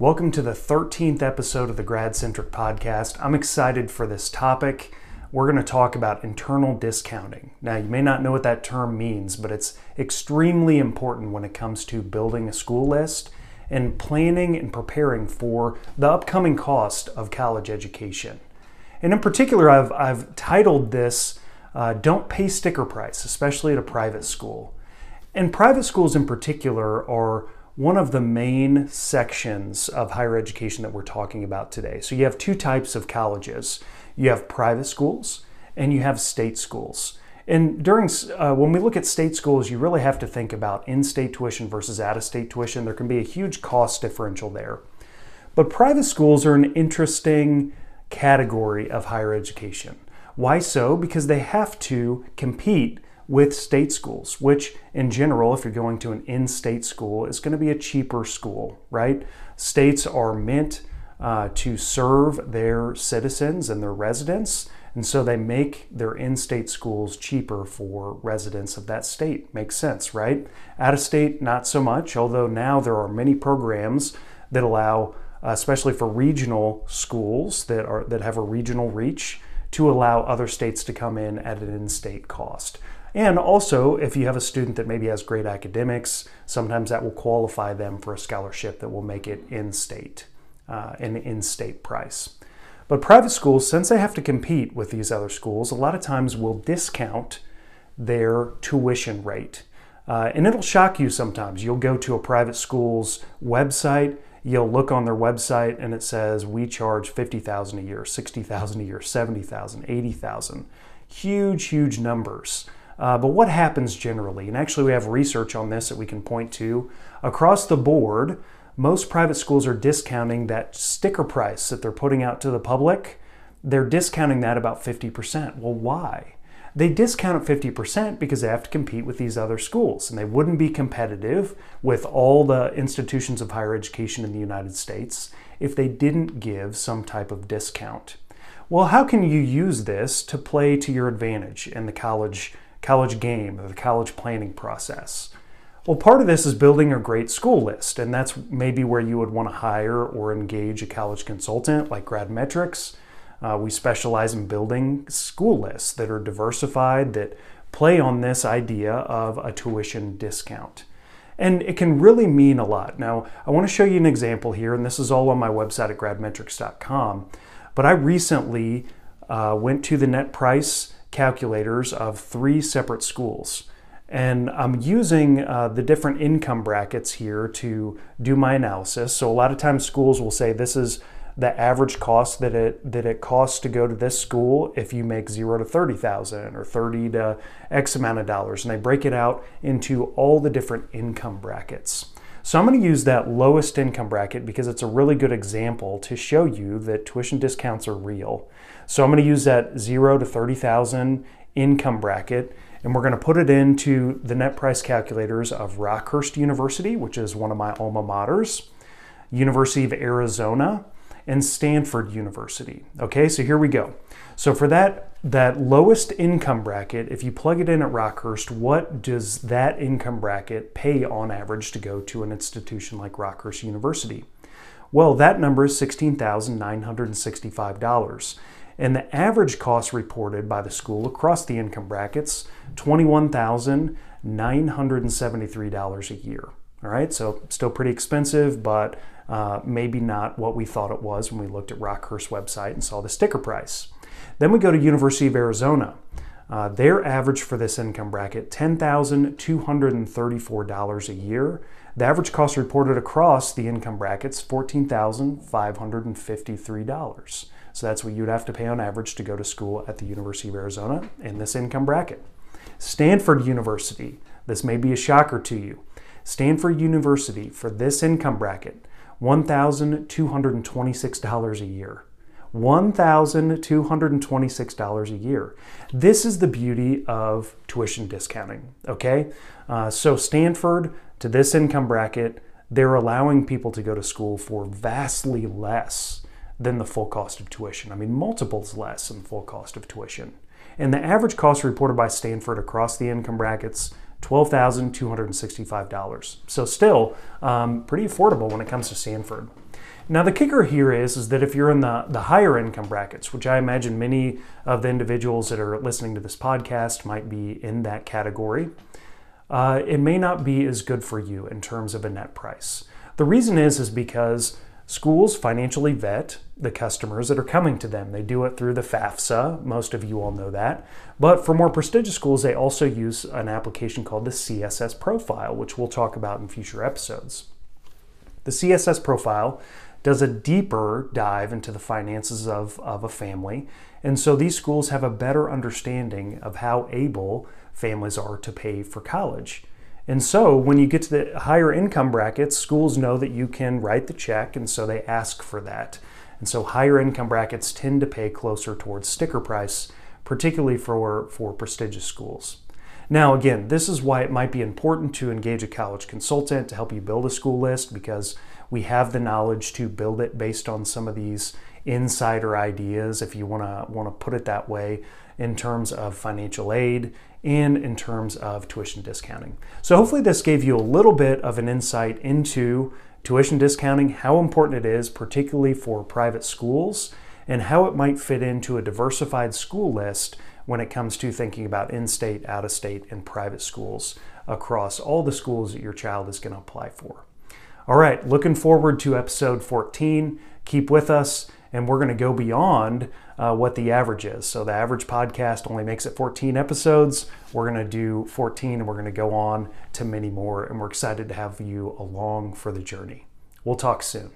Welcome to the 13th episode of the Grad Centric Podcast. I'm excited for this topic. We're going to talk about internal discounting. Now, you may not know what that term means, but it's extremely important when it comes to building a school list and planning and preparing for the upcoming cost of college education. And in particular, I've, I've titled this uh, Don't Pay Sticker Price, especially at a private school. And private schools in particular are one of the main sections of higher education that we're talking about today. So you have two types of colleges you have private schools and you have state schools. And during uh, when we look at state schools, you really have to think about in-state tuition versus out-of-state tuition. There can be a huge cost differential there. But private schools are an interesting category of higher education. Why so? Because they have to compete with state schools, which in general, if you're going to an in state school, is going to be a cheaper school, right? States are meant uh, to serve their citizens and their residents, and so they make their in state schools cheaper for residents of that state. Makes sense, right? Out of state, not so much, although now there are many programs that allow, especially for regional schools that, are, that have a regional reach, to allow other states to come in at an in state cost. And also, if you have a student that maybe has great academics, sometimes that will qualify them for a scholarship that will make it in state, uh, an in state price. But private schools, since they have to compete with these other schools, a lot of times will discount their tuition rate. Uh, and it'll shock you sometimes. You'll go to a private school's website, you'll look on their website, and it says, We charge 50000 a year, 60000 a year, 70000 80000 Huge, huge numbers. Uh, but what happens generally? And actually, we have research on this that we can point to. Across the board, most private schools are discounting that sticker price that they're putting out to the public. They're discounting that about 50%. Well, why? They discount it 50% because they have to compete with these other schools, and they wouldn't be competitive with all the institutions of higher education in the United States if they didn't give some type of discount. Well, how can you use this to play to your advantage in the college college game, the college planning process? Well, part of this is building a great school list, and that's maybe where you would want to hire or engage a college consultant like GradMetrics. Uh, we specialize in building school lists that are diversified, that play on this idea of a tuition discount. And it can really mean a lot. Now, I want to show you an example here, and this is all on my website at gradmetrics.com. But I recently uh, went to the net price calculators of three separate schools. And I'm using uh, the different income brackets here to do my analysis. So a lot of times schools will say this is the average cost that it that it costs to go to this school if you make zero to thirty thousand or thirty to X amount of dollars, and they break it out into all the different income brackets. So I'm going to use that lowest income bracket because it's a really good example to show you that tuition discounts are real. So I'm going to use that 0 to 30,000 income bracket and we're going to put it into the net price calculators of Rockhurst University, which is one of my alma maters, University of Arizona, and Stanford University. Okay, so here we go. So for that that lowest income bracket, if you plug it in at Rockhurst, what does that income bracket pay on average to go to an institution like Rockhurst University? Well, that number is $16,965 and the average cost reported by the school across the income brackets $21,973 a year. All right, so still pretty expensive, but uh, maybe not what we thought it was when we looked at Rockhurst website and saw the sticker price. Then we go to University of Arizona. Uh, their average for this income bracket $10,234 a year. The average cost reported across the income brackets $14,553. So that's what you'd have to pay on average to go to school at the University of Arizona in this income bracket. Stanford University, this may be a shocker to you. Stanford University for this income bracket, $1,226 a year. $1,226 a year. This is the beauty of tuition discounting, okay? Uh, so, Stanford, to this income bracket, they're allowing people to go to school for vastly less than the full cost of tuition. I mean, multiples less than the full cost of tuition. And the average cost reported by Stanford across the income brackets, $12,265. So still um, pretty affordable when it comes to Stanford. Now, the kicker here is, is that if you're in the, the higher income brackets, which I imagine many of the individuals that are listening to this podcast might be in that category, uh, it may not be as good for you in terms of a net price. The reason is, is because schools financially vet the customers that are coming to them. They do it through the FAFSA. Most of you all know that. But for more prestigious schools, they also use an application called the CSS Profile, which we'll talk about in future episodes. The CSS Profile does a deeper dive into the finances of, of a family. And so these schools have a better understanding of how able families are to pay for college. And so when you get to the higher income brackets, schools know that you can write the check, and so they ask for that. And so higher income brackets tend to pay closer towards sticker price, particularly for, for prestigious schools. Now, again, this is why it might be important to engage a college consultant to help you build a school list because we have the knowledge to build it based on some of these insider ideas, if you want to want to put it that way, in terms of financial aid and in terms of tuition discounting. So hopefully this gave you a little bit of an insight into tuition discounting, how important it is, particularly for private schools, and how it might fit into a diversified school list when it comes to thinking about in state, out of state, and private schools across all the schools that your child is going to apply for. All right, looking forward to episode 14. Keep with us, and we're going to go beyond uh, what the average is. So, the average podcast only makes it 14 episodes. We're going to do 14 and we're going to go on to many more, and we're excited to have you along for the journey. We'll talk soon.